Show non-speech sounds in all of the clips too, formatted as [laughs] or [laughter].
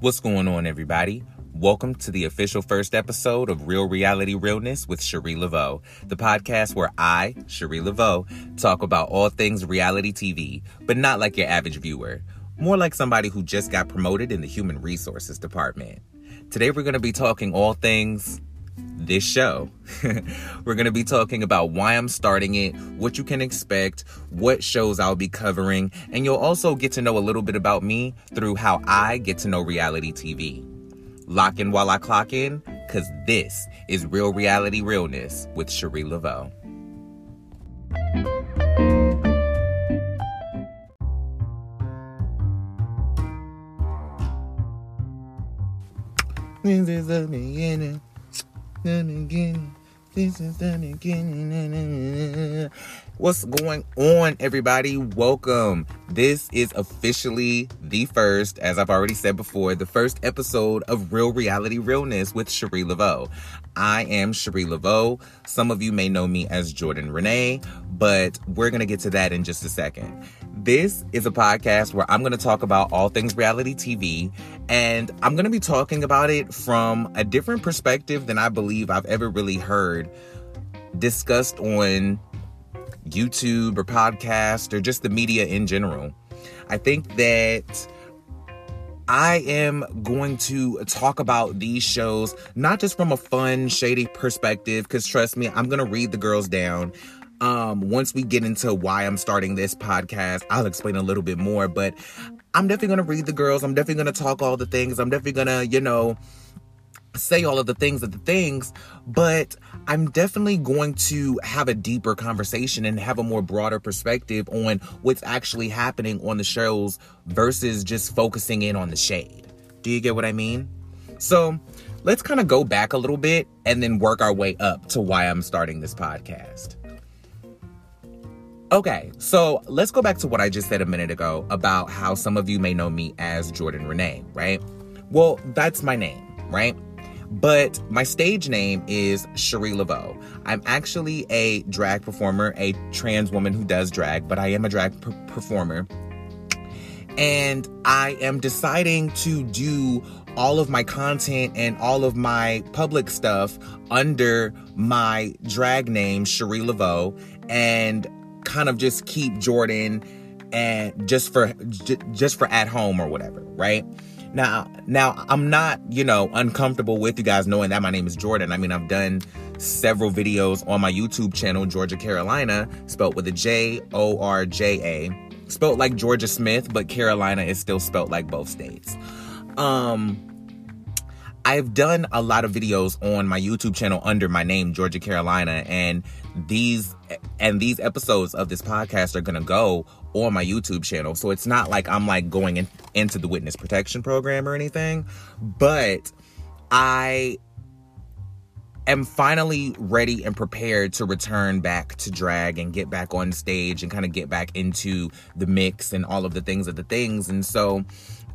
What's going on, everybody? Welcome to the official first episode of Real Reality Realness with Chérie LaVeau, the podcast where I, Chérie LaVeau, talk about all things reality TV, but not like your average viewer, more like somebody who just got promoted in the human resources department. Today, we're going to be talking all things this show. [laughs] We're going to be talking about why I'm starting it, what you can expect, what shows I'll be covering, and you'll also get to know a little bit about me through how I get to know reality TV. Lock in while I clock in, because this is Real Reality Realness with Chérie LaVeau. This is the beginning What's going on, everybody? Welcome. This is officially the first, as I've already said before, the first episode of Real Reality Realness with Chérie LaVeau. I am Chérie LaVeau. Some of you may know me as Jordan Renee, but we're going to get to that in just a second. This is a podcast where I'm going to talk about all things reality TV, and I'm going to be talking about it from a different perspective than I believe I've ever really heard discussed on YouTube or podcast or just the media in general. I think that I am going to talk about these shows not just from a fun, shady perspective, because trust me, I'm going to read the girls down. Um, once we get into why I'm starting this podcast, I'll explain a little bit more, but I'm definitely going to read the girls. I'm definitely going to talk all the things. I'm definitely going to, you know, say all of the things of the things, but I'm definitely going to have a deeper conversation and have a more broader perspective on what's actually happening on the shows versus just focusing in on the shade. Do you get what I mean? So let's kind of go back a little bit and then work our way up to why I'm starting this podcast. Okay, so let's go back to what I just said a minute ago about how some of you may know me as Jordan Renee, right? Well, that's my name, right? But my stage name is Chérie LaVeau. I'm actually a drag performer, a trans woman who does drag, but I am a drag per- performer. And I am deciding to do all of my content and all of my public stuff under my drag name, Chérie LaVeau, and kind of just keep Jordan and just for just for at home or whatever, right? Now, now I'm not, you know, uncomfortable with you guys knowing that my name is Jordan. I mean, I've done several videos on my YouTube channel, Jorja Carolina, spelled with a J O R J A, spelled like Jorja Smith, but Carolina is still spelled like both states. Um, I've done a lot of videos on my YouTube channel under my name, Jorja Carolina, and these and these episodes of this podcast are gonna go on my YouTube channel. So it's not like I'm like going in, into the witness protection program or anything, but I am finally ready and prepared to return back to drag and get back on stage and kind of get back into the mix and all of the things of the things. And so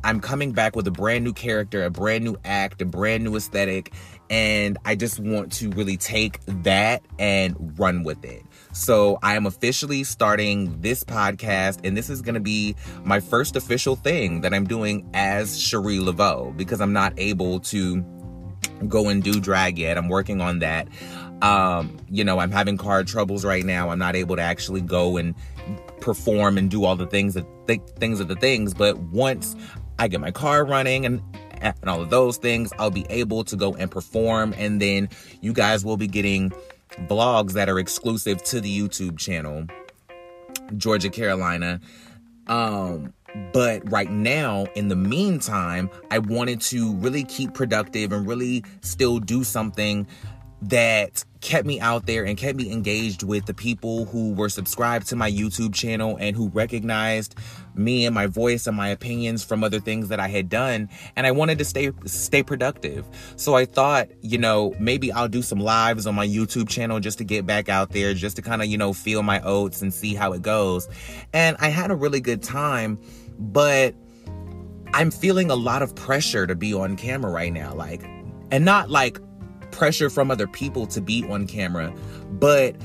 I'm coming back with a brand new character, a brand new act, a brand new aesthetic, and I just want to really take that and run with it. So I am officially starting this podcast, and this is going to be my first official thing that I'm doing as Chérie LaVeau because I'm not able to go and do drag yet. I'm working on that. Um, you know, I'm having car troubles right now. I'm not able to actually go and perform and do all the things that th- things of the things. But once I get my car running and and all of those things, I'll be able to go and perform. And then you guys will be getting vlogs that are exclusive to the YouTube channel, Jorja Carolina. Um, but right now, in the meantime, I wanted to really keep productive and really still do something that kept me out there and kept me engaged with the people who were subscribed to my YouTube channel and who recognized me and my voice and my opinions from other things that I had done and I wanted to stay stay productive. So I thought, you know, maybe I'll do some lives on my YouTube channel just to get back out there just to kind of, you know, feel my oats and see how it goes. And I had a really good time, but I'm feeling a lot of pressure to be on camera right now like and not like pressure from other people to be on camera, but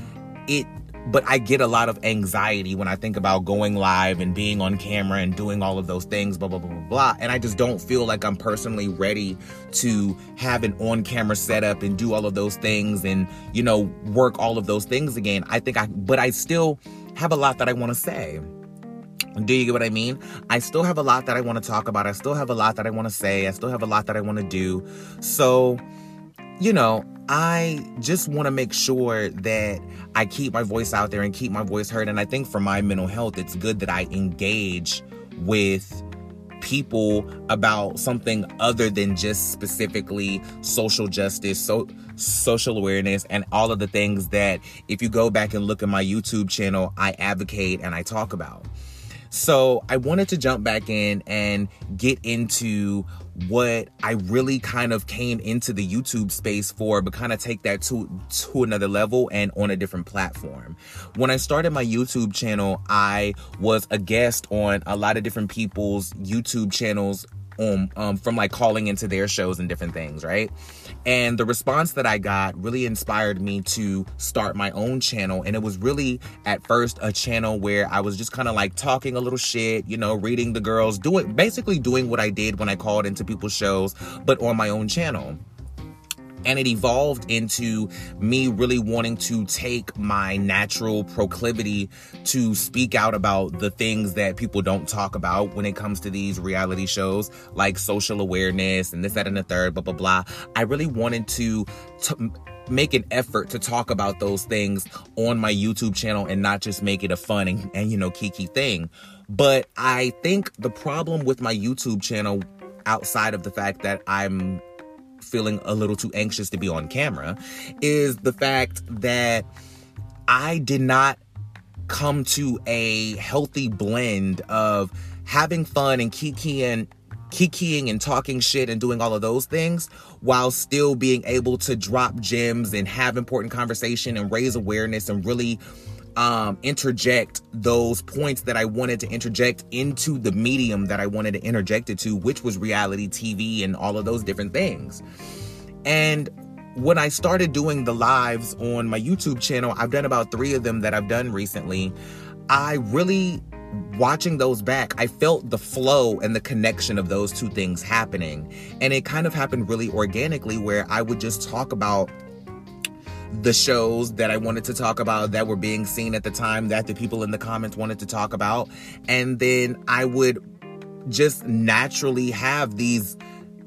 it but I get a lot of anxiety when I think about going live and being on camera and doing all of those things, blah, blah, blah, blah, blah. And I just don't feel like I'm personally ready to have an on camera setup and do all of those things and, you know, work all of those things again. I think I, but I still have a lot that I want to say. Do you get what I mean? I still have a lot that I want to talk about. I still have a lot that I want to say. I still have a lot that I want to do. So, you know, I just want to make sure that I keep my voice out there and keep my voice heard. And I think for my mental health, it's good that I engage with people about something other than just specifically social justice, so social awareness, and all of the things that if you go back and look at my YouTube channel, I advocate and I talk about. So I wanted to jump back in and get into what I really kind of came into the YouTube space for, but kind of take that to to another level and on a different platform. When I started my YouTube channel, I was a guest on a lot of different people's YouTube channels um, um, from like calling into their shows and different things, right? And the response that I got really inspired me to start my own channel. And it was really at first a channel where I was just kind of like talking a little shit, you know, reading the girls, doing basically doing what I did when I called into people's shows, but on my own channel and it evolved into me really wanting to take my natural proclivity to speak out about the things that people don't talk about when it comes to these reality shows like social awareness and this that and the third blah blah blah. I really wanted to, to make an effort to talk about those things on my youtube channel and not just make it a fun and, and you know kiki thing. But i think the problem with my youtube channel outside of the fact that i'm feeling a little too anxious to be on camera is the fact that I did not come to a healthy blend of having fun and kikiing kikiing and talking shit and doing all of those things while still being able to drop gems and have important conversation and raise awareness and really um, interject those points that I wanted to interject into the medium that I wanted to interject it to, which was reality TV and all of those different things. And when I started doing the lives on my YouTube channel, I've done about three of them that I've done recently. I really, watching those back, I felt the flow and the connection of those two things happening. And it kind of happened really organically where I would just talk about the shows that I wanted to talk about that were being seen at the time that the people in the comments wanted to talk about. And then I would just naturally have these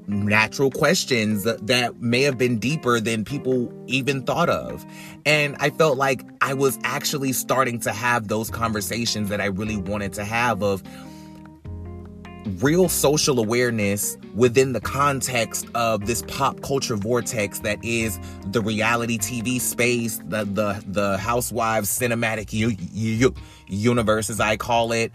natural questions that may have been deeper than people even thought of. And I felt like I was actually starting to have those conversations that I really wanted to have of real social awareness within the context of this pop culture vortex that is the reality TV space, the the the housewives cinematic u- u- universe as I call it.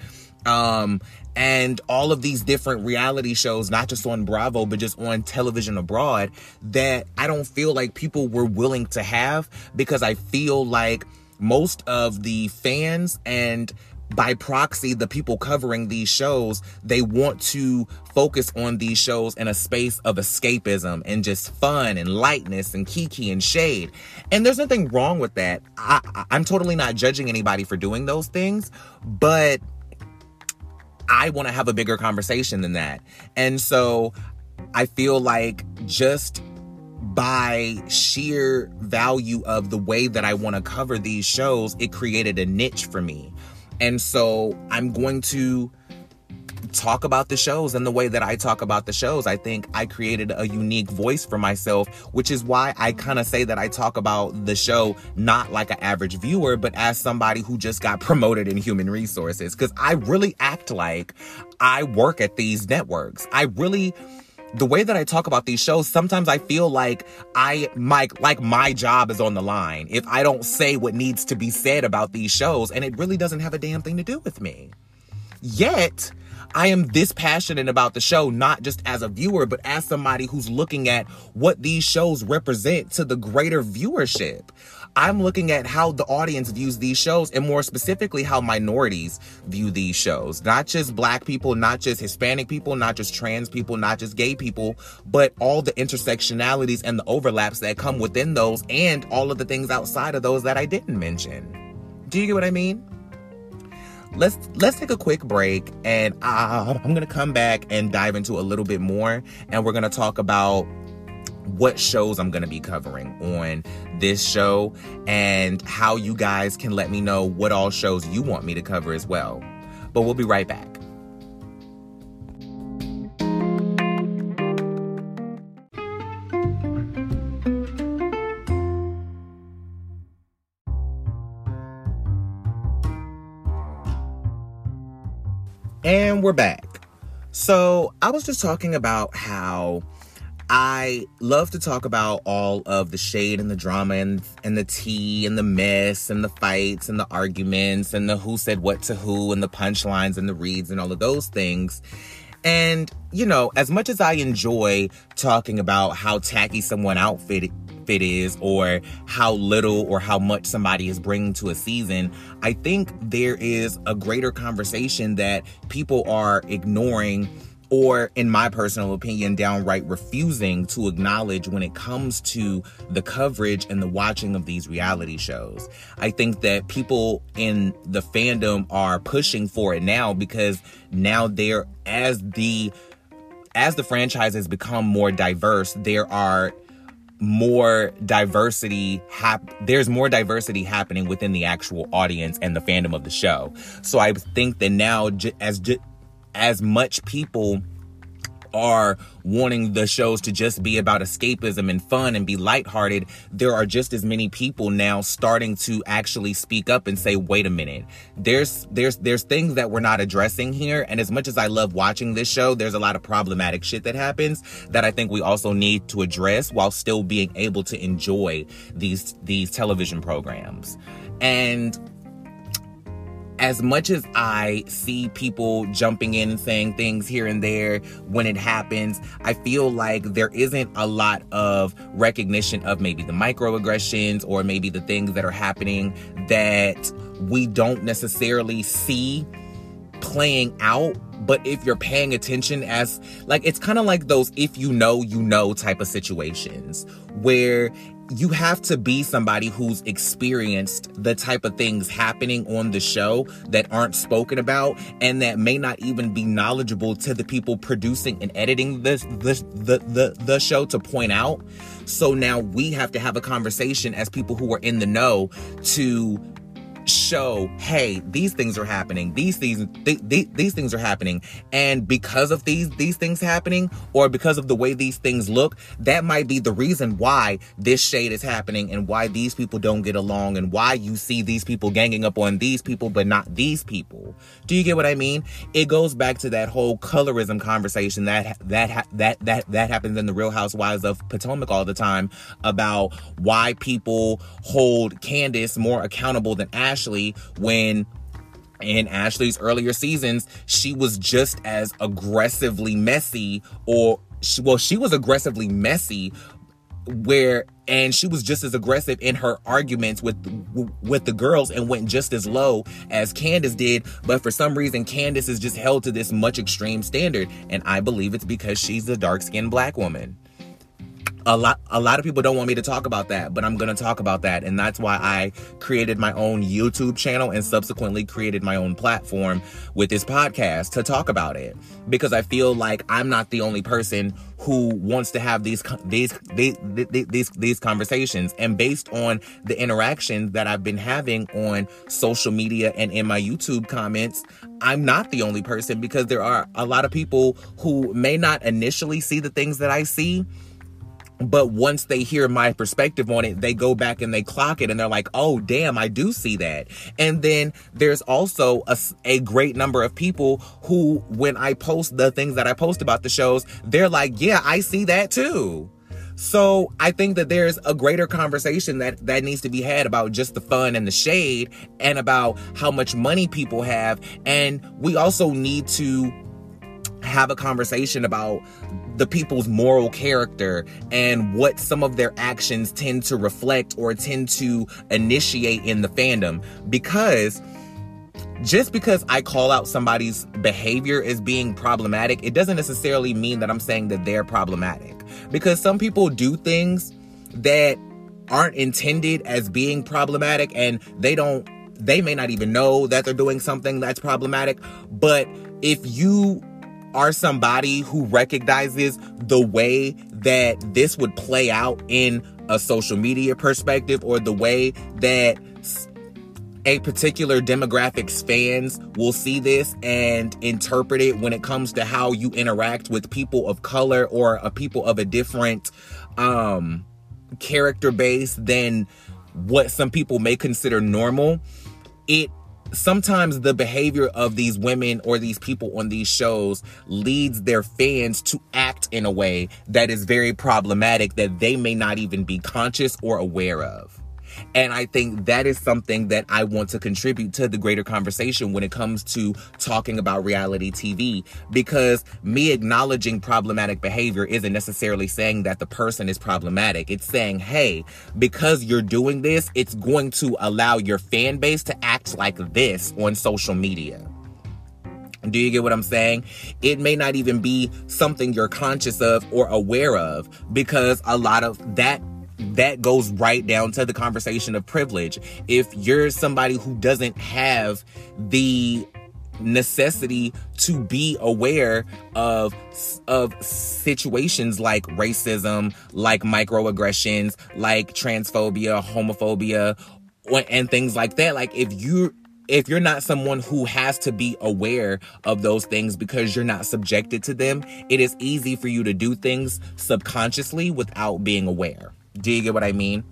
Um and all of these different reality shows, not just on Bravo, but just on television abroad, that I don't feel like people were willing to have because I feel like most of the fans and by proxy, the people covering these shows, they want to focus on these shows in a space of escapism and just fun and lightness and kiki and shade. And there's nothing wrong with that. I, I'm totally not judging anybody for doing those things, but I want to have a bigger conversation than that. And so I feel like just by sheer value of the way that I want to cover these shows, it created a niche for me. And so I'm going to talk about the shows and the way that I talk about the shows. I think I created a unique voice for myself, which is why I kind of say that I talk about the show not like an average viewer, but as somebody who just got [laughs] promoted in human resources. Cause I really act like I work at these networks. I really the way that I talk about these shows, sometimes I feel like I my like my job is on the line if I don't say what needs to be said about these shows, and it really doesn't have a damn thing to do with me. Yet, I am this passionate about the show, not just as a viewer, but as somebody who's looking at what these shows represent to the greater viewership. I'm looking at how the audience views these shows and more specifically how minorities view these shows. Not just black people, not just Hispanic people, not just trans people, not just gay people, but all the intersectionalities and the overlaps that come within those and all of the things outside of those that I didn't mention. Do you get what I mean? Let's let's take a quick break and uh, I'm gonna come back and dive into a little bit more and we're gonna talk about what shows I'm going to be covering on this show and how you guys can let me know what all shows you want me to cover as well. But we'll be right back. And we're back. So, I was just talking about how I love to talk about all of the shade and the drama and, and the tea and the mess and the fights and the arguments and the who said what to who and the punchlines and the reads and all of those things. And, you know, as much as I enjoy talking about how tacky someone outfit fit is or how little or how much somebody is bringing to a season, I think there is a greater conversation that people are ignoring or in my personal opinion downright refusing to acknowledge when it comes to the coverage and the watching of these reality shows. I think that people in the fandom are pushing for it now because now they're as the as the franchise has become more diverse, there are more diversity hap- there's more diversity happening within the actual audience and the fandom of the show. So I think that now j- as j- as much people are wanting the shows to just be about escapism and fun and be lighthearted, there are just as many people now starting to actually speak up and say, "Wait a minute. There's there's there's things that we're not addressing here." And as much as I love watching this show, there's a lot of problematic shit that happens that I think we also need to address while still being able to enjoy these these television programs. And as much as I see people jumping in and saying things here and there when it happens, I feel like there isn't a lot of recognition of maybe the microaggressions or maybe the things that are happening that we don't necessarily see playing out. But if you're paying attention as like it's kind of like those if you know you know type of situations where you have to be somebody who's experienced the type of things happening on the show that aren't spoken about and that may not even be knowledgeable to the people producing and editing this, this the, the the show to point out. So now we have to have a conversation as people who are in the know to show, hey, these things are happening. These things, th- th- these things are happening, and because of these these things happening, or because of the way these things look, that might be the reason why this shade is happening, and why these people don't get along, and why you see these people ganging up on these people, but not these people. Do you get what I mean? It goes back to that whole colorism conversation that that that that that happens in the Real Housewives of Potomac all the time about why people hold Candace more accountable than Ash Ashley when in Ashley's earlier seasons, she was just as aggressively messy, or she, well, she was aggressively messy, where and she was just as aggressive in her arguments with with the girls and went just as low as Candace did. But for some reason Candace is just held to this much extreme standard. And I believe it's because she's a dark-skinned black woman a lot a lot of people don't want me to talk about that but i'm going to talk about that. And that's why i created my own youtube channel and subsequently created my own platform with this podcast to talk about it. Because i feel like i'm not the only person who wants to have these these these these, these conversations. And based on the interactions that i've been having on social media and in my youtube comments i'm not the only person because there are a lot of people who may not initially see the things that i see but once they hear my perspective on it, they go back and they clock it and they're like, oh, damn, I do see that. And then there's also a, a great number of people who, when I post the things that I post about the shows, they're like, yeah, I see that too. So I think that there's a greater conversation that that needs to be had about just the fun and the shade and about how much money people have. And we also need to have a conversation about the people's moral character and what some of their actions tend to reflect or tend to initiate in the fandom because just because I call out somebody's behavior as being problematic, it doesn't necessarily mean that I'm saying that they're problematic. Because some people do things that aren't intended as being problematic and they don't they may not even know that they're doing something that's problematic. But if you are somebody who recognizes the way that this would play out in a social media perspective or the way that a particular demographic's fans will see this and interpret it when it comes to how you interact with people of color or a people of a different um, character base than what some people may consider normal. It sometimes the behavior of these women or these people on these shows leads their fans to act in a way that is very problematic that they may not even be conscious or aware of. And I think that is something that I want to contribute to the greater conversation when it comes to talking about reality TV. Because me acknowledging problematic behavior isn't necessarily saying that the person is problematic. It's saying, hey, because you're doing this, it's going to allow your fan base to act like this on social media. Do you get what I'm saying? It may not even be something you're conscious of or aware of because a lot of that that goes right down to the conversation of privilege. If you're somebody who doesn't have the necessity to be aware of of situations like racism, like microaggressions, like transphobia, homophobia, and things like that. Like if you if you're not someone who has to be aware of those things because you're not subjected to them, it is easy for you to do things subconsciously without being aware. Do you get what I mean?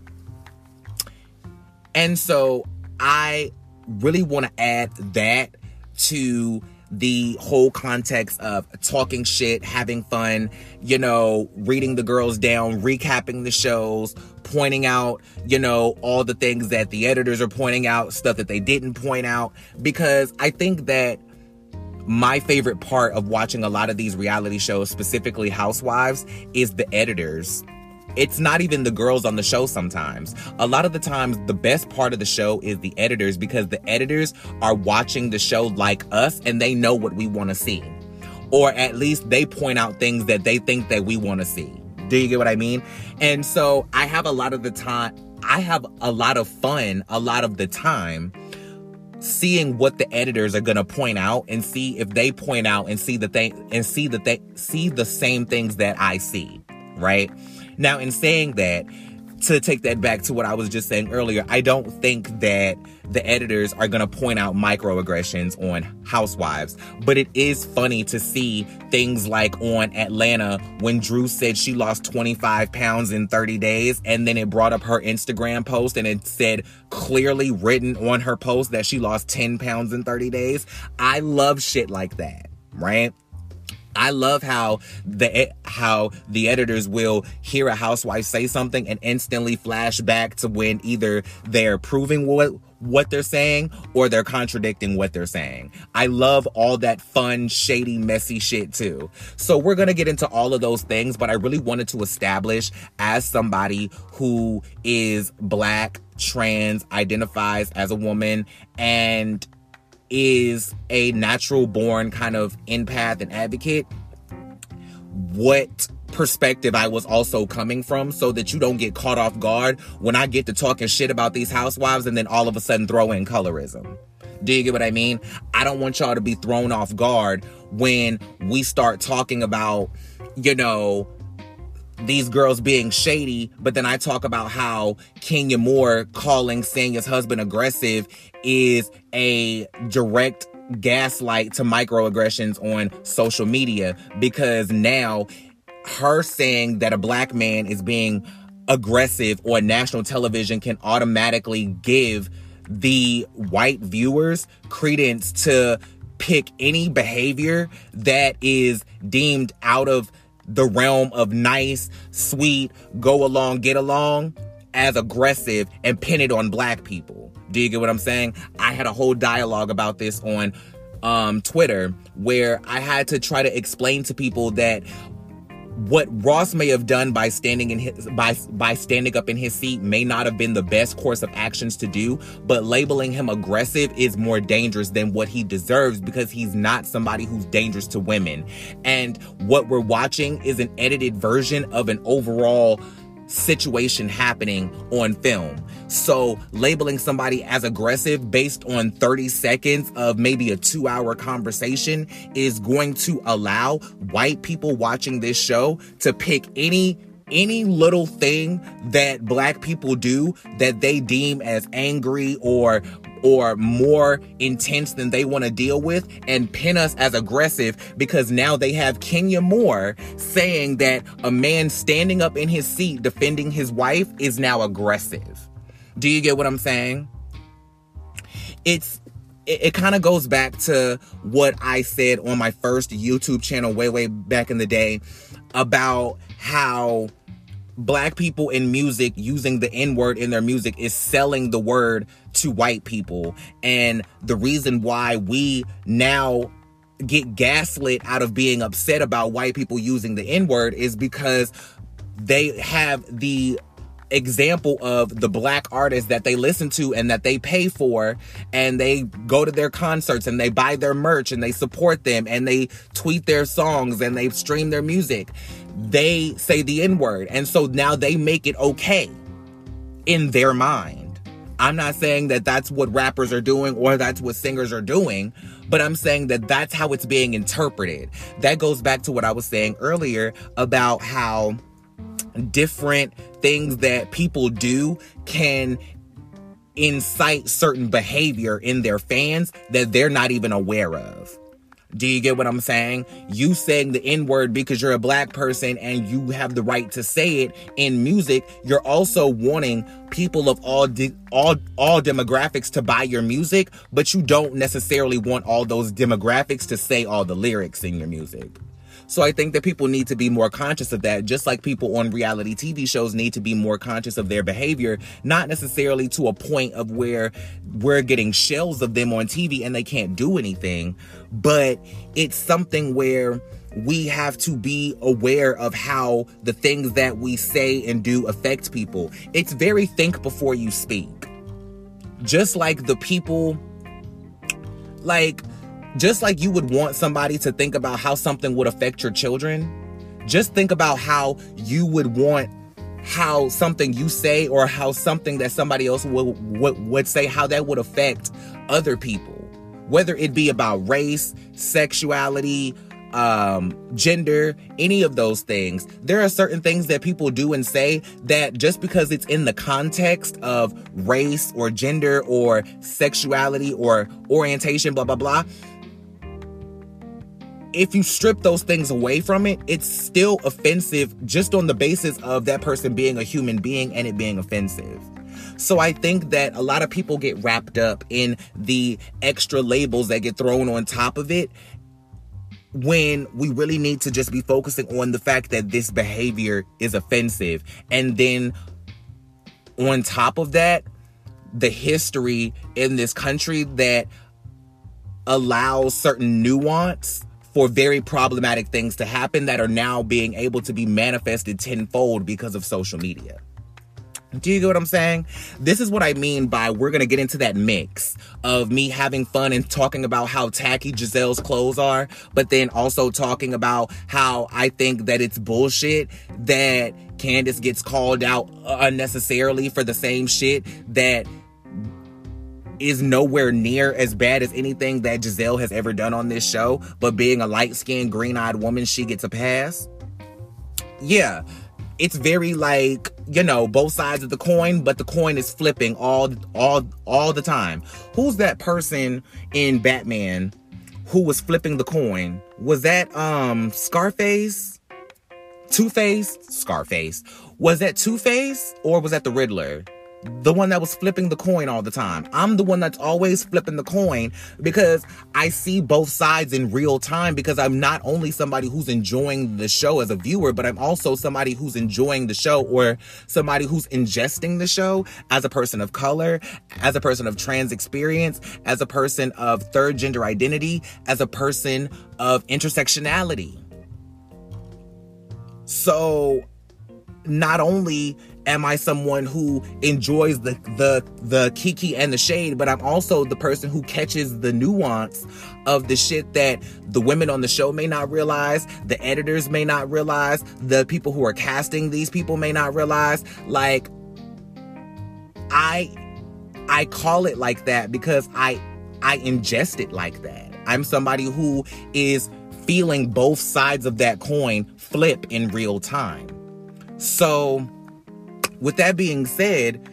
And so I really want to add that to the whole context of talking shit, having fun, you know, reading the girls down, recapping the shows, pointing out, you know, all the things that the editors are pointing out, stuff that they didn't point out. Because I think that my favorite part of watching a lot of these reality shows, specifically Housewives, is the editors it's not even the girls on the show sometimes. A lot of the times, the best part of the show is the editors because the editors are watching the show like us and they know what we want to see. Or at least they point out things that they think that we want to see. Do you get what I mean? And so I have a lot of the time, I have a lot of fun a lot of the time seeing what the editors are going to point out and see if they point out and see the thing and see that they see the same things that I see, right? Now, in saying that, to take that back to what I was just saying earlier, I don't think that the editors are going to point out microaggressions on housewives, but it is funny to see things like on Atlanta when Drew said she lost 25 pounds in 30 days, and then it brought up her Instagram post and it said clearly written on her post that she lost 10 pounds in 30 days. I love shit like that, right? I love how the how the editors will hear a housewife say something and instantly flash back to when either they're proving what what they're saying or they're contradicting what they're saying. I love all that fun, shady, messy shit too. So we're going to get into all of those things, but I really wanted to establish as somebody who is black, trans, identifies as a woman and is a natural born kind of empath and advocate, what perspective I was also coming from so that you don't get caught off guard when I get to talking shit about these housewives and then all of a sudden throw in colorism. Do you get what I mean? I don't want y'all to be thrown off guard when we start talking about, you know, these girls being shady, but then I talk about how Kenya Moore calling Sanya's husband aggressive is a direct gaslight to microaggressions on social media because now her saying that a black man is being aggressive on national television can automatically give the white viewers credence to pick any behavior that is deemed out of the realm of nice, sweet, go along, get along as aggressive and pin it on black people. Do you get what I'm saying? I had a whole dialogue about this on um, Twitter where I had to try to explain to people that what Ross may have done by standing in his by by standing up in his seat may not have been the best course of actions to do, but labeling him aggressive is more dangerous than what he deserves because he's not somebody who's dangerous to women. And what we're watching is an edited version of an overall situation happening on film. So labeling somebody as aggressive based on 30 seconds of maybe a two hour conversation is going to allow white people watching this show to pick any any little thing that black people do that they deem as angry or or more intense than they want to deal with and pin us as aggressive because now they have Kenya Moore saying that a man standing up in his seat defending his wife is now aggressive. Do you get what I'm saying? It's it, it kind of goes back to what I said on my first YouTube channel way way back in the day about how black people in music using the N word in their music is selling the word to white people. And the reason why we now get gaslit out of being upset about white people using the N word is because they have the example of the black artists that they listen to and that they pay for and they go to their concerts and they buy their merch and they support them and they tweet their songs and they stream their music they say the N word. And so now they make it okay in their mind. I'm not saying that that's what rappers are doing or that's what singers are doing, but I'm saying that that's how it's being interpreted. That goes back to what I was saying earlier about how different things that people do can incite certain behavior in their fans that they're not even aware of. Do you get what I'm saying? You saying the N word because you're a black person and you have the right to say it in music. You're also wanting people of all de- all all demographics to buy your music, but you don't necessarily want all those demographics to say all the lyrics in your music. So I think that people need to be more conscious of that, just like people on reality TV shows need to be more conscious of their behavior, not necessarily to a point of where we're getting shells of them on TV and they can't do anything, but it's something where we have to be aware of how the things that we say and do affect people. It's very think before you speak. Just like the people, like, just like you would want somebody to think about how something would affect your children, just think about how you would want how something you say or how something that somebody else would, would, would say, how that would affect other people. Whether it be about race, sexuality, um, gender, any of those things. There are certain things that people do and say that just because it's in the context of race or gender or sexuality or orientation, blah, blah, blah, if you strip those things away from it, it's still offensive just on the basis of that person being a human being and it being offensive. So I think that a lot of people get wrapped up in the extra labels that get thrown on top of it when we really need to just be focusing on the fact that this behavior is offensive. And then on top of that, the history in this country that allows certain nuance for very problematic things to happen that are now being able to be manifested tenfold because of social media. Do you get what I'm saying? This is what I mean by we're gonna get into that mix of me having fun and talking about how tacky Gizelle's clothes are, but then also talking about how I think that it's bullshit that Candace gets called out unnecessarily for the same shit that is nowhere near as bad as anything that Gizelle has ever done on this show, but being a light skinned, green eyed woman, she gets a pass. Yeah, it's very like, you know, both sides of the coin, but the coin is flipping all all all the time. Who's that person in Batman who was flipping the coin? Was that um Scarface? Two Face? Scarface. Was that Two Face or was that the Riddler? The one that was flipping the coin all the time. I'm the one that's always flipping the coin because I see both sides in real time because I'm not only somebody who's enjoying the show as a viewer, but I'm also somebody who's enjoying the show or somebody who's ingesting the show as a person of color, as a person of trans experience, as a person of third gender identity, as a person of intersectionality. So not only am I someone who enjoys the the the kiki and the shade, but I'm also the person who catches the nuance of the shit that the women on the show may not realize, the editors may not realize, the people who are casting these people may not realize. Like I I call it like that because I I ingest it like that. I'm somebody who is feeling both sides of that coin flip in real time. So, with that being said,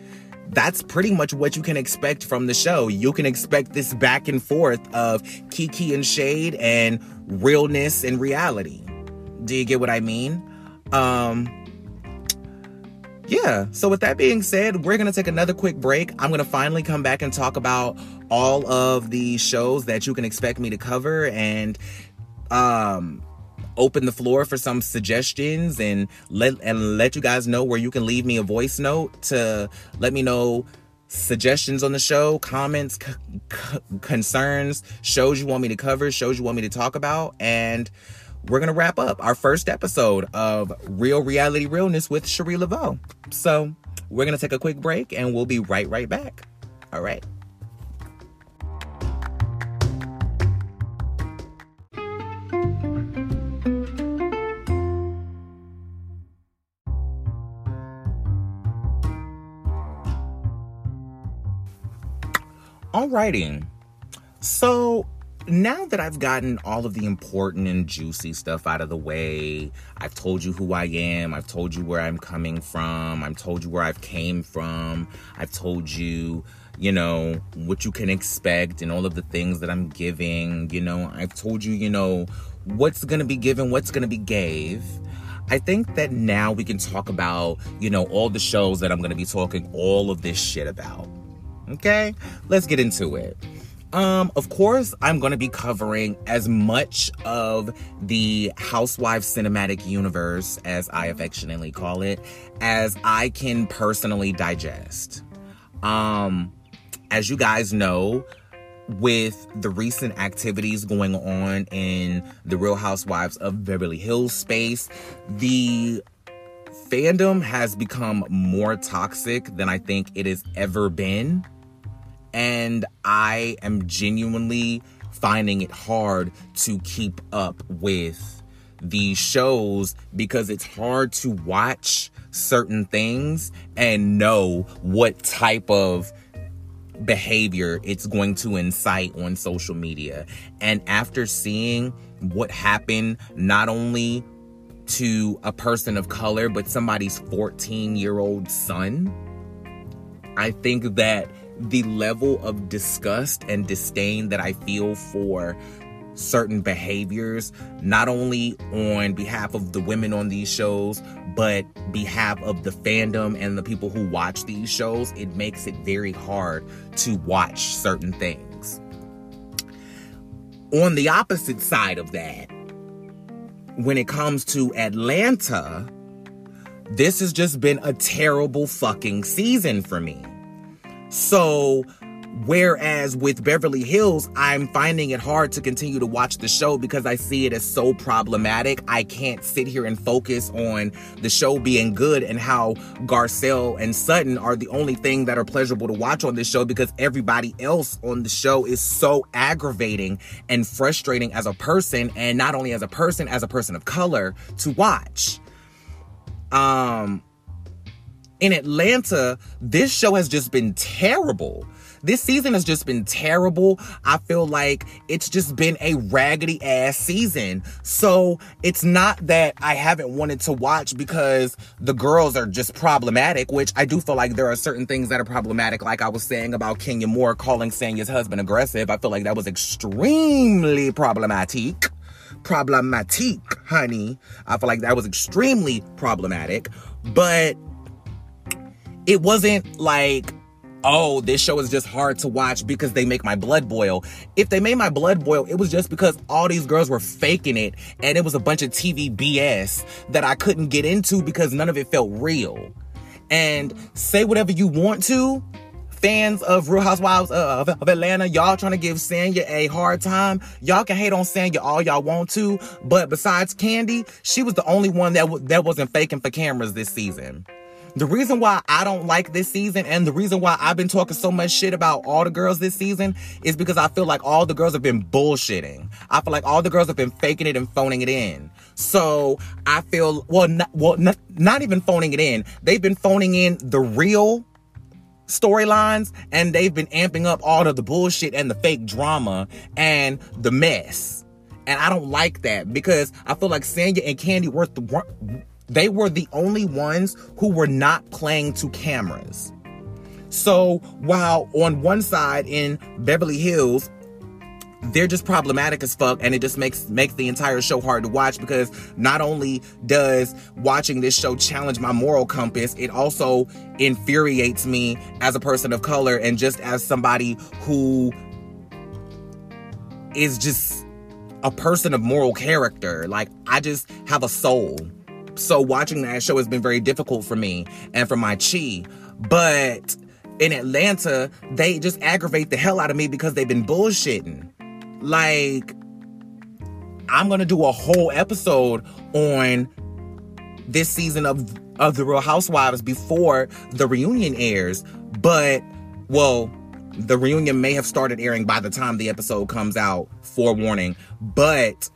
that's pretty much what you can expect from the show. You can expect this back and forth of Kiki and Shade and realness and reality. Do you get what I mean? Um yeah, so with that being said, we're going to take another quick break. I'm going to finally come back and talk about all of the shows that you can expect me to cover and um open the floor for some suggestions and let and let you guys know where you can leave me a voice note to let me know suggestions on the show, comments, c- c- concerns, shows you want me to cover, shows you want me to talk about, and we're gonna wrap up our first episode of Real Reality Realness with Chérie LaVeau. So we're gonna take a quick break, and we'll be right right back. All right. Alrighty. So now that I've gotten all of the important and juicy stuff out of the way, I've told you who I am, I've told you where I'm coming from, I've told you where I've came from, I've told you, you know, what you can expect and all of the things that I'm giving, you know, I've told you, you know, what's going to be given, what's going to be gave. I think that now we can talk about, you know, all the shows that I'm going to be talking all of this shit about. Okay, let's get into it. Um, of course, I'm going to be covering as much of the Housewives cinematic universe, as I affectionately call it, as I can personally digest. Um, as you guys know, with the recent activities going on in the Real Housewives of Beverly Hills space, the fandom has become more toxic than I think it has ever been and I am genuinely finding it hard to keep up with these shows because it's hard to watch certain things and know what type of behavior it's going to incite on social media. And after seeing what happened, not only to a person of color, but somebody's 14 year old son, I think that the level of disgust and disdain that I feel for certain behaviors, not only on behalf of the women on these shows, but behalf of the fandom and the people who watch these shows, it makes it very hard to watch certain things. On the opposite side of that, when it comes to Atlanta, this has just been a terrible fucking season for me. So, whereas with Beverly Hills, I'm finding it hard to continue to watch the show because I see it as so problematic. I can't sit here and focus on the show being good and how Garcelle and Sutton are the only thing that are pleasurable to watch on this show because everybody else on the show is so aggravating and frustrating as a person and not only as a person as a person of color to watch. Um in Atlanta, this show has just been terrible. This season has just been terrible. I feel like it's just been a raggedy ass season. So it's not that I haven't wanted to watch because the girls are just problematic, which I do feel like there are certain things that are problematic. Like I was saying about Kenya Moore calling Sanya's husband aggressive. I feel like that was extremely problematic problematic, honey. I feel like that was extremely problematic. But it wasn't like oh, this show is just hard to watch because they make my blood boil. If they made my blood boil, it was just because all these girls were faking it and it was a bunch of TV BS that I couldn't get into because none of it felt real. And say whatever you want to, fans of Real Housewives of, of Atlanta, y'all trying to give Sanya a hard time. Y'all can hate on Sanya all y'all want to, but besides Kandi, she was the only one that w- that wasn't faking for cameras this season. The reason why I don't like this season and the reason why I've been talking so much shit about all the girls this season is because I feel like all the girls have been bullshitting. I feel like all the girls have been faking it and phoning it in. So I feel, well, not, well, not, not even phoning it in. They've been phoning in the real storylines and they've been amping up all of the bullshit and the fake drama and the mess. And I don't like that because I feel like Sanya and Kandi Worth the they were the only ones who were not playing to cameras. So while on one side in Beverly Hills, they're just problematic as fuck and it just makes makes the entire show hard to watch because not only does watching this show challenge my moral compass it also infuriates me as a person of color and just as somebody who is just a person of moral character like i just have a soul so watching that show has been very difficult for me and for my chi. But in Atlanta, they just aggravate the hell out of me because they've been bullshitting. Like, I'm gonna do a whole episode on this season of of the Real Housewives before the reunion airs. But well, the reunion may have started airing by the time the episode comes out. Forewarning, but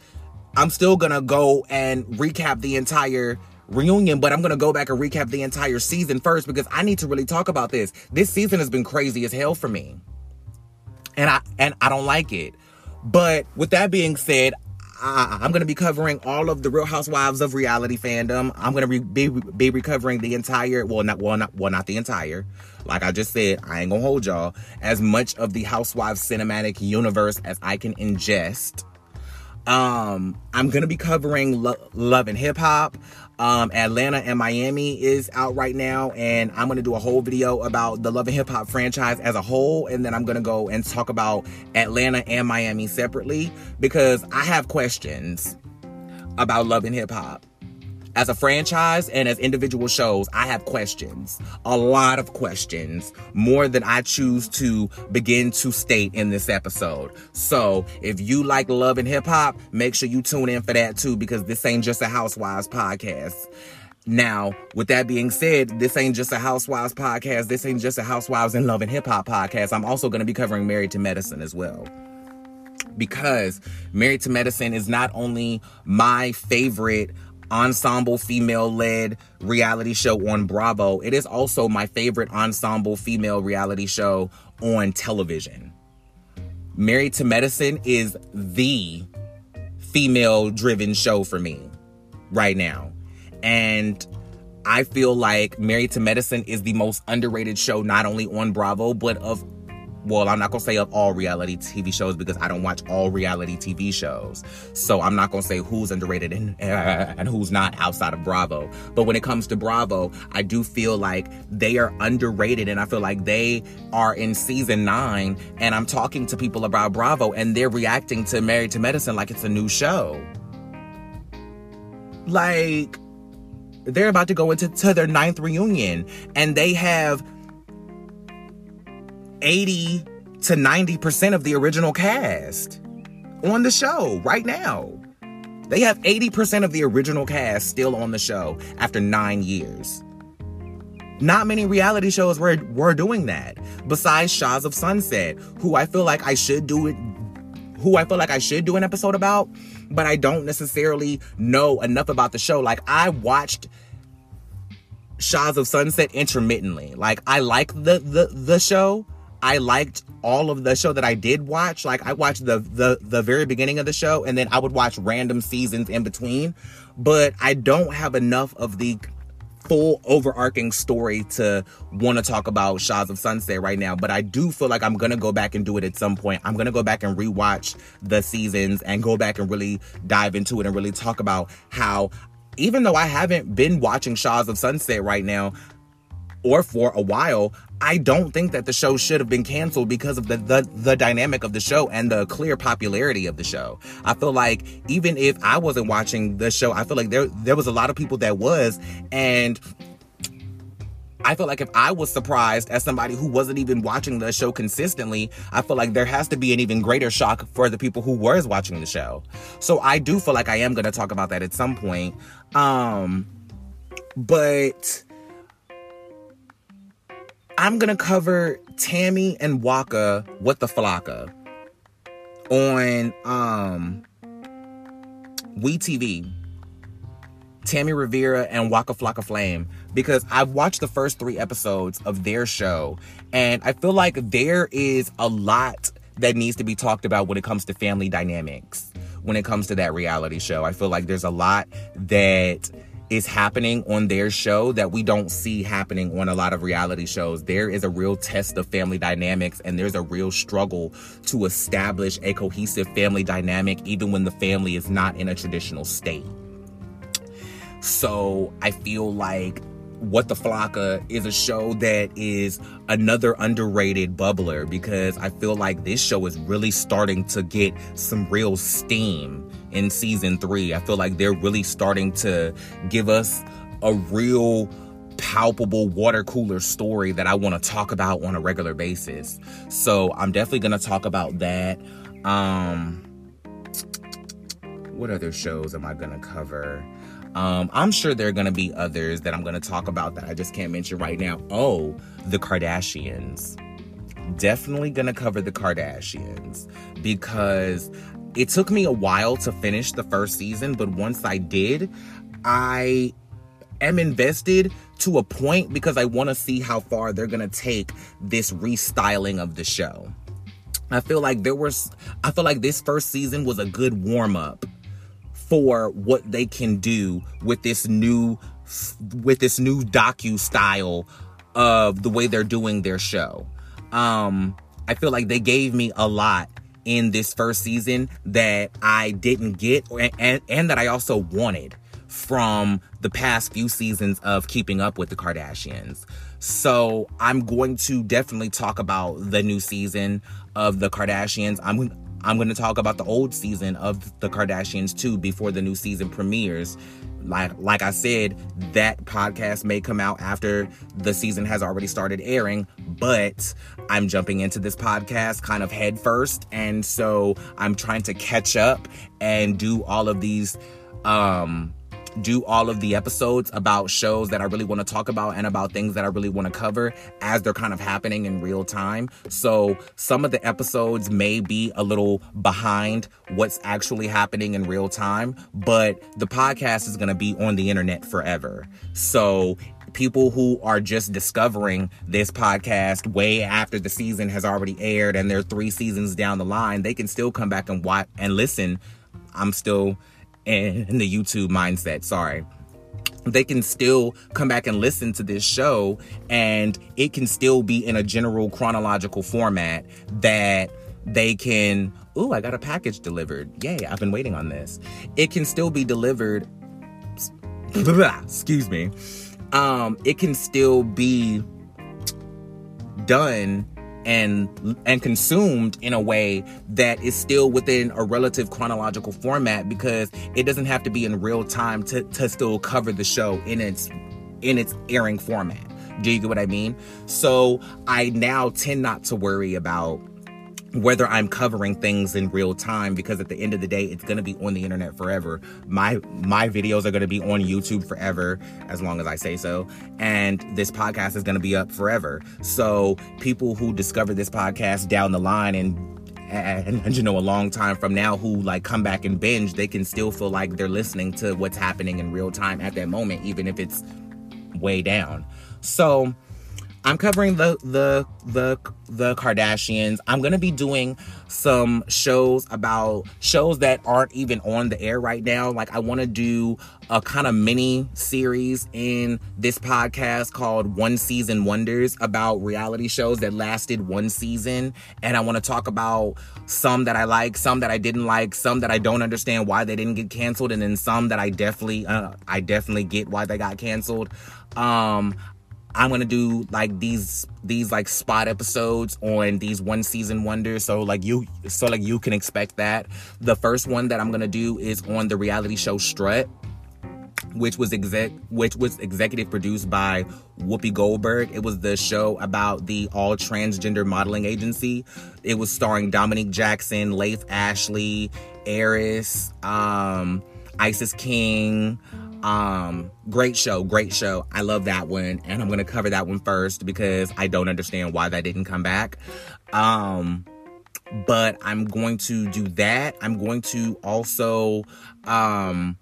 I'm still gonna go and recap the entire reunion, but I'm gonna go back and recap the entire season first because I need to really talk about this. This season has been crazy as hell for me. And I and I don't like it. But with that being said, I, am going to be covering all of the Real Housewives of reality fandom. I'm going to re- be, be recovering the entire, well, not well, not well, not the entire. Like I just said, I ain't gonna hold y'all as much of the Housewives cinematic universe as I can ingest. Um, I'm gonna be covering Lo- Love and Hip Hop. Um, Atlanta and Miami is out right now, and I'm gonna do a whole video about the Love and Hip Hop franchise as a whole, and then I'm gonna go and talk about Atlanta and Miami separately because I have questions about Love and Hip Hop as a franchise and as individual shows, I have questions. A lot of questions. More than I choose to begin to state in this episode. So if you like love and hip hop, make sure you tune in for that too, because this ain't just a Housewives podcast. Now, with that being said, this ain't just a Housewives podcast. This ain't just a Housewives and Love and Hip Hop podcast. I'm also going to be covering Married to Medicine as well. Because Married to Medicine is not only my favorite ensemble female led reality show on Bravo. It is also my favorite ensemble female reality show on television. Married to Medicine is the female driven show for me right now. And I feel like Married to Medicine is the most underrated show, not only on Bravo, but of well, I'm not gonna say of all reality TV shows because I don't watch all reality TV shows. So I'm not gonna say who's underrated and, [laughs] and who's not outside of Bravo. But when it comes to Bravo, I do feel like they are underrated and I feel like they are in season nine and I'm talking to people about Bravo and they're reacting to Married to Medicine like it's a new show. Like, they're about to go into to their ninth reunion and they have 80 to 90% of the original cast on the show right now. They have 80% of the original cast still on the show after nine years. Not many reality shows were, were doing that, besides Shahs of Sunset, who I feel like I should do it, who I feel like I should do an episode about, but I don't necessarily know enough about the show. Like, I watched Shahs of Sunset intermittently. Like, I like the, the, the show, I liked all of the show that I did watch. Like I watched the the the very beginning of the show and then I would watch random seasons in between, but I don't have enough of the full overarching story to want to talk about Shahs of Sunset right now, but I do feel like I'm going to go back and do it at some point. I'm going to go back and rewatch the seasons and go back and really dive into it and really talk about how even though I haven't been watching Shahs of Sunset right now, or for a while, I don't think that the show should have been canceled because of the, the the dynamic of the show and the clear popularity of the show. I feel like even if I wasn't watching the show, I feel like there there was a lot of people that was and I feel like if I was surprised as somebody who wasn't even watching the show consistently, I feel like there has to be an even greater shock for the people who was watching the show. So I do feel like I am going to talk about that at some point. Um but I'm gonna cover Tammy and Waka with the Flocka on um WeTV. Tammy Rivera and Waka Flocka Flame because I've watched the first three episodes of their show and I feel like there is a lot that needs to be talked about when it comes to family dynamics. When it comes to that reality show, I feel like there's a lot that is happening on their show that we don't see happening on a lot of reality shows. There is a real test of family dynamics and there's a real struggle to establish a cohesive family dynamic even when the family is not in a traditional state. So I feel like what the Flocka is a show that is another underrated bubbler because I feel like this show is really starting to get some real steam in season three. I feel like they're really starting to give us a real palpable water cooler story that I want to talk about on a regular basis. So I'm definitely going to talk about that. Um, what other shows am I going to cover? Um, I'm sure there are going to be others that I'm going to talk about that I just can't mention right now. Oh, the Kardashians. Definitely going to cover the Kardashians because it took me a while to finish the first season, but once I did, I am invested to a point because I want to see how far they're going to take this restyling of the show. I feel like there was I feel like this first season was a good warm up for what they can do with this new with this new docu style of the way they're doing their show. Um, I feel like they gave me a lot in this first season that I didn't get and, and, that I also wanted from the past few seasons of keeping up with the Kardashians. So I'm going to definitely talk about the new season of the Kardashians. I'm I'm going to talk about the old season of the Kardashians too before the new season premieres. Like like I said, that podcast may come out after the season has already started airing, but I'm jumping into this podcast kind of head first and so I'm trying to catch up and do all of these um do all of the episodes about shows that I really want to talk about and about things that I really want to cover as they're kind of happening in real time. So some of the episodes may be a little behind what's actually happening in real time, but the podcast is going to be on the internet forever. So people who are just discovering this podcast way after the season has already aired and they're three seasons down the line, they can still come back and watch and listen. I'm still in the YouTube mindset, sorry. They can still come back and listen to this show and it can still be in a general chronological format that they can ooh i got a package delivered yay i've been waiting on this it can still be delivered [laughs] excuse me um it can still be done and and consumed in a way that is still within a relative chronological format because it doesn't have to be in real time to, to still cover the show in its in its airing format. Do you get what I mean? So I now tend not to worry about whether I'm covering things in real time because at the end of the day it's going to be on the internet forever. My my videos are going to be on YouTube forever as long as I say so and this podcast is going to be up forever. So people who discover this podcast down the line and and, and, you know a long time from now who like come back and binge they can still feel like they're listening to what's happening in real time at that moment even if it's way down so I'm covering the the the the Kardashians. I'm gonna be doing some shows about shows that aren't even on the air right now. Like I want to do a kind of mini series in this podcast called One Season Wonders about reality shows that lasted one season, and I want to talk about some that I like, some that I didn't like, some that I don't understand why they didn't get canceled, and then some that I definitely uh, I definitely get why they got canceled. Um, I'm gonna do like these these like spot episodes on these one season wonders. So like you so like you can expect that. The first one that I'm gonna do is on the reality show Strut, which was exec which was executive produced by Whoopi Goldberg. It was the show about the all transgender modeling agency. It was starring Dominique Jackson, Laith Ashley, Airris, um, Isis King, Um, great show, great show. I love that one, and I'm gonna cover that one first because I don't understand why that didn't come back. Um, but I'm going to do that. I'm going to also um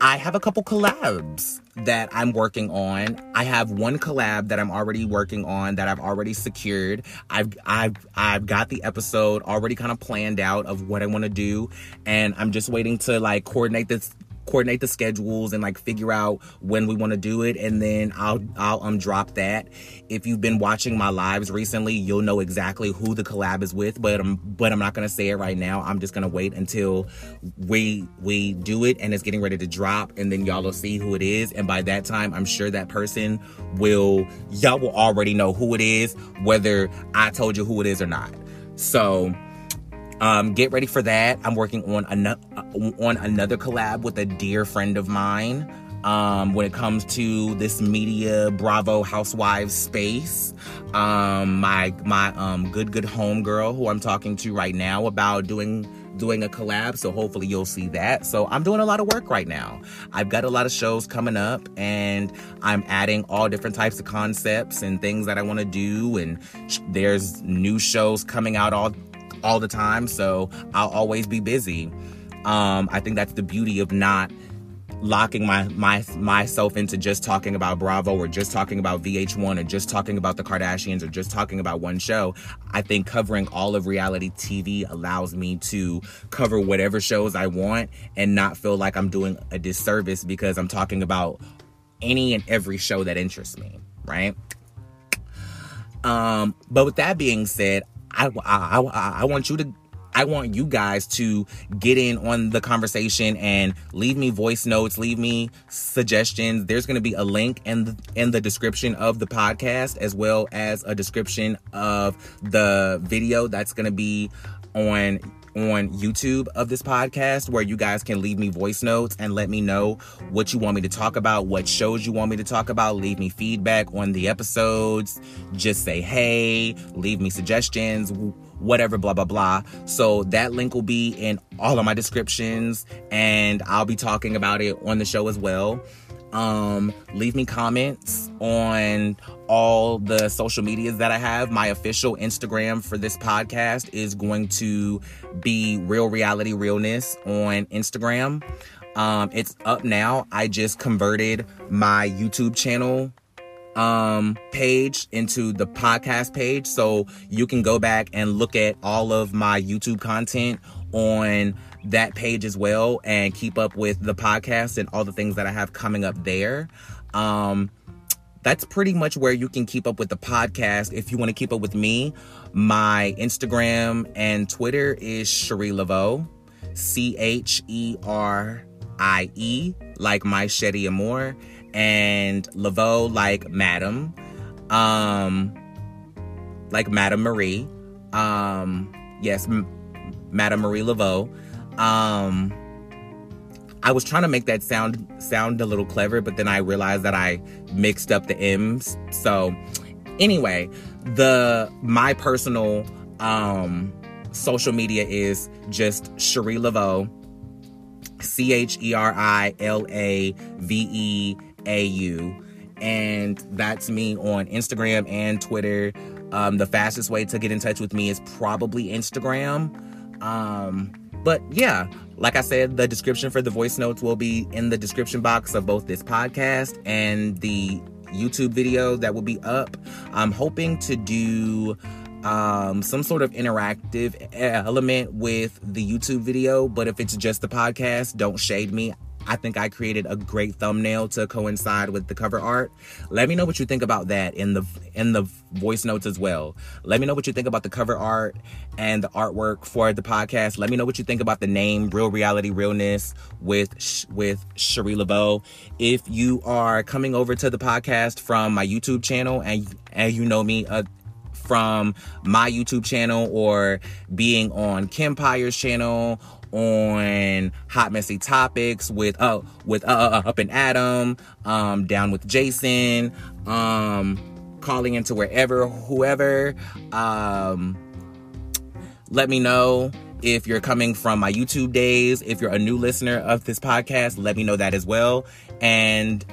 I have a couple collabs that I'm working on. I have one collab that I'm already working on that I've already secured. I've I've I've got the episode already kind of planned out of what I want to do and I'm just waiting to like coordinate this coordinate the schedules and like figure out when we want to do it and then I'll I'll um drop that. If you've been watching my lives recently, you'll know exactly who the collab is with, but I'm but I'm not going to say it right now. I'm just going to wait until we we do it and it's getting ready to drop and then y'all will see who it is and by that time I'm sure that person will y'all will already know who it is whether I told you who it is or not. So um, get ready for that. I'm working on another on another collab with a dear friend of mine. Um, when it comes to this media Bravo housewives space, um, my my um, good good home girl who I'm talking to right now about doing doing a collab. So hopefully you'll see that. So I'm doing a lot of work right now. I've got a lot of shows coming up and I'm adding all different types of concepts and things that I want to do. And there's new shows coming out all all the time, so I'll always be busy. Um, I think that's the beauty of not locking my my myself into just talking about Bravo or just talking about VH1 or just talking about the Kardashians or just talking about one show. I think covering all of reality TV allows me to cover whatever shows I want and not feel like I'm doing a disservice because I'm talking about any and every show that interests me, right? Um, but with that being said, I, I, I, I want you to I want you guys to get in on the conversation and leave me voice notes, leave me suggestions. There's going to be a link in the, in the description of the podcast as well as a description of the video that's going to be on on YouTube of this podcast where you guys can leave me voice notes and let me know what you want me to talk about, what shows you want me to talk about, leave me feedback on the episodes, just say hey, leave me suggestions, whatever, blah, blah, blah. So that link will be in all of my descriptions and I'll be talking about it on the show as well. Um, leave me comments on all the social medias that I have. My official Instagram for this podcast is going to be Real Reality Realness on Instagram. Um, it's up now. I just converted my YouTube channel um page into the podcast page so you can go back and look at all of my YouTube content on that page as well and keep up with the podcast and all the things that I have coming up there. Um, that's pretty much where you can keep up with the podcast. If you want to keep up with me, my Instagram and Twitter is Chérie LaVeau, C H E R I E, like my Cherie Amour, and Laveau, like Madam, um, like Madam Marie. Um, yes, M- Madam Marie Laveau. Um, I was trying to make that sound sound a little clever, but then I realized that I mixed up the M's. So anyway, the my personal um social media is just Chérie LaVeau, C H E R I L A V E A U. And that's me on Instagram and Twitter. Um, the fastest way to get in touch with me is probably Instagram. Um, but yeah, like I said, the description for the voice notes will be in the description box of both this podcast and the YouTube video that will be up. I'm hoping to do um, some sort of interactive element with the YouTube video, but if it's just the podcast, don't shade me. I think I created a great thumbnail to coincide with the cover art. Let me know what you think about that in the in the voice notes as well. Let me know what you think about the cover art and the artwork for the podcast. Let me know what you think about the name Real Reality Realness with with Chérie LaVeau. If you are coming over to the podcast from my YouTube channel and and you know me uh, from my YouTube channel or being on Kempire's channel on hot messy topics with uh with uh, uh, uh up and Adam, um down with Jason, um calling into wherever whoever um let me know If you're coming from my YouTube days, if you're a new listener of this podcast, let me know that as well. And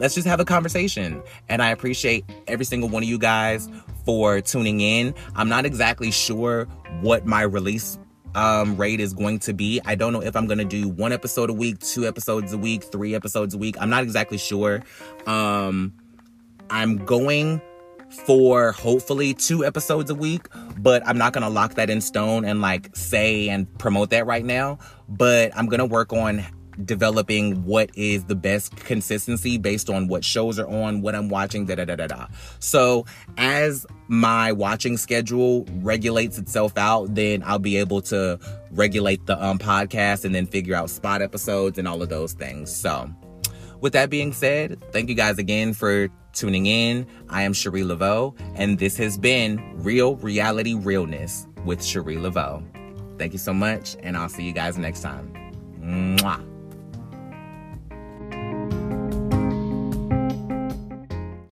let's just have a conversation. And I appreciate every single one of you guys for tuning in. I'm not exactly sure what my release um, rate is going to be. I don't know if I'm going to do one episode a week, two episodes a week, three episodes a week. I'm not exactly sure. Um, I'm going for hopefully two episodes a week, but I'm not gonna lock that in stone and like say and promote that right now. But I'm gonna work on developing what is the best consistency based on what shows are on, what I'm watching, da da da da da. So as my watching schedule regulates itself out, then I'll be able to regulate the um, podcast and then figure out spot episodes and all of those things. So with that being said, thank you guys again for tuning in. I am Chérie LaVeau, and this has been Real Reality Realness with Chérie LaVeau. Thank you so much, and I'll see you guys next time. Mwah.